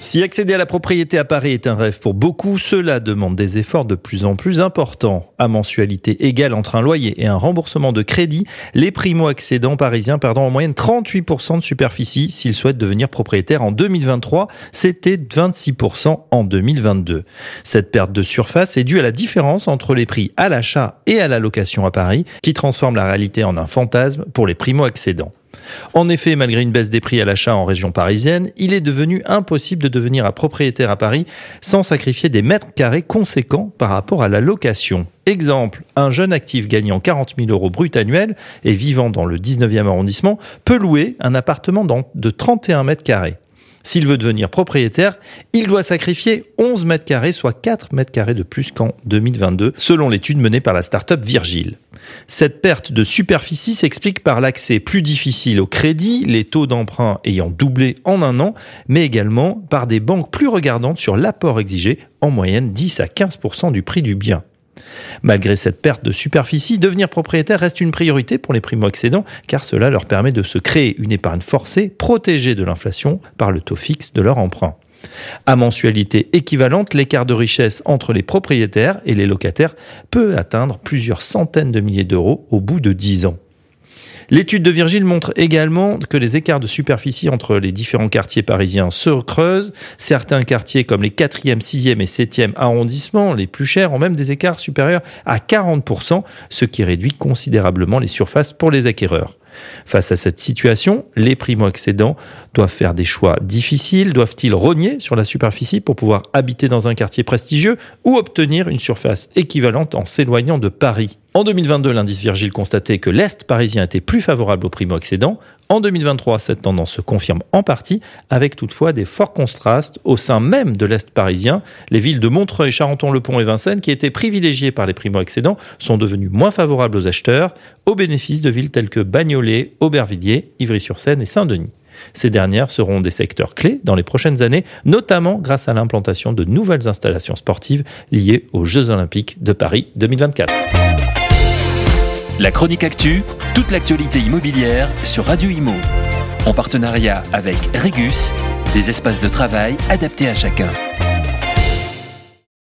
Si accéder à la propriété à Paris est un rêve pour beaucoup, cela demande des efforts de plus en plus importants. À mensualité égale entre un loyer et un remboursement de crédit, les primo-accédants parisiens perdant en moyenne 38% de superficie s'ils souhaitent devenir propriétaires en 2023. C'était 26% en 2022. Cette perte de surface est due à la différence entre les prix à l'achat et à la location à Paris, qui transforme la réalité en un fantasme pour les primo-accédants. En effet, malgré une baisse des prix à l'achat en région parisienne, il est devenu impossible de devenir un propriétaire à Paris sans sacrifier des mètres carrés conséquents par rapport à la location. Exemple, un jeune actif gagnant 40 000 euros brut annuels et vivant dans le 19e arrondissement peut louer un appartement de 31 mètres carrés. S'il veut devenir propriétaire, il doit sacrifier 11 mètres carrés, soit 4 mètres carrés de plus qu'en 2022, selon l'étude menée par la start-up Virgile. Cette perte de superficie s'explique par l'accès plus difficile au crédit, les taux d'emprunt ayant doublé en un an, mais également par des banques plus regardantes sur l'apport exigé, en moyenne 10 à 15% du prix du bien. Malgré cette perte de superficie, devenir propriétaire reste une priorité pour les primo-accédants car cela leur permet de se créer une épargne forcée protégée de l'inflation par le taux fixe de leur emprunt. À mensualité équivalente, l'écart de richesse entre les propriétaires et les locataires peut atteindre plusieurs centaines de milliers d'euros au bout de 10 ans. L'étude de Virgile montre également que les écarts de superficie entre les différents quartiers parisiens se creusent. Certains quartiers comme les 4e, 6e et 7e arrondissements, les plus chers, ont même des écarts supérieurs à 40%, ce qui réduit considérablement les surfaces pour les acquéreurs. Face à cette situation, les primo-accédants doivent faire des choix difficiles. Doivent-ils rogner sur la superficie pour pouvoir habiter dans un quartier prestigieux ou obtenir une surface équivalente en s'éloignant de Paris? En 2022, l'indice Virgile constatait que l'Est parisien était plus favorable aux primo-accédants. En 2023, cette tendance se confirme en partie, avec toutefois des forts contrastes au sein même de l'Est parisien. Les villes de Montreuil, Charenton-le-Pont et Vincennes, qui étaient privilégiées par les primo-accédants, sont devenues moins favorables aux acheteurs, au bénéfice de villes telles que Bagnolet, Aubervilliers, Ivry-sur-Seine et Saint-Denis. Ces dernières seront des secteurs clés dans les prochaines années, notamment grâce à l'implantation de nouvelles installations sportives liées aux Jeux Olympiques de Paris 2024. La chronique actu, toute l'actualité immobilière sur Radio Imo. En partenariat avec Regus, des espaces de travail adaptés à chacun.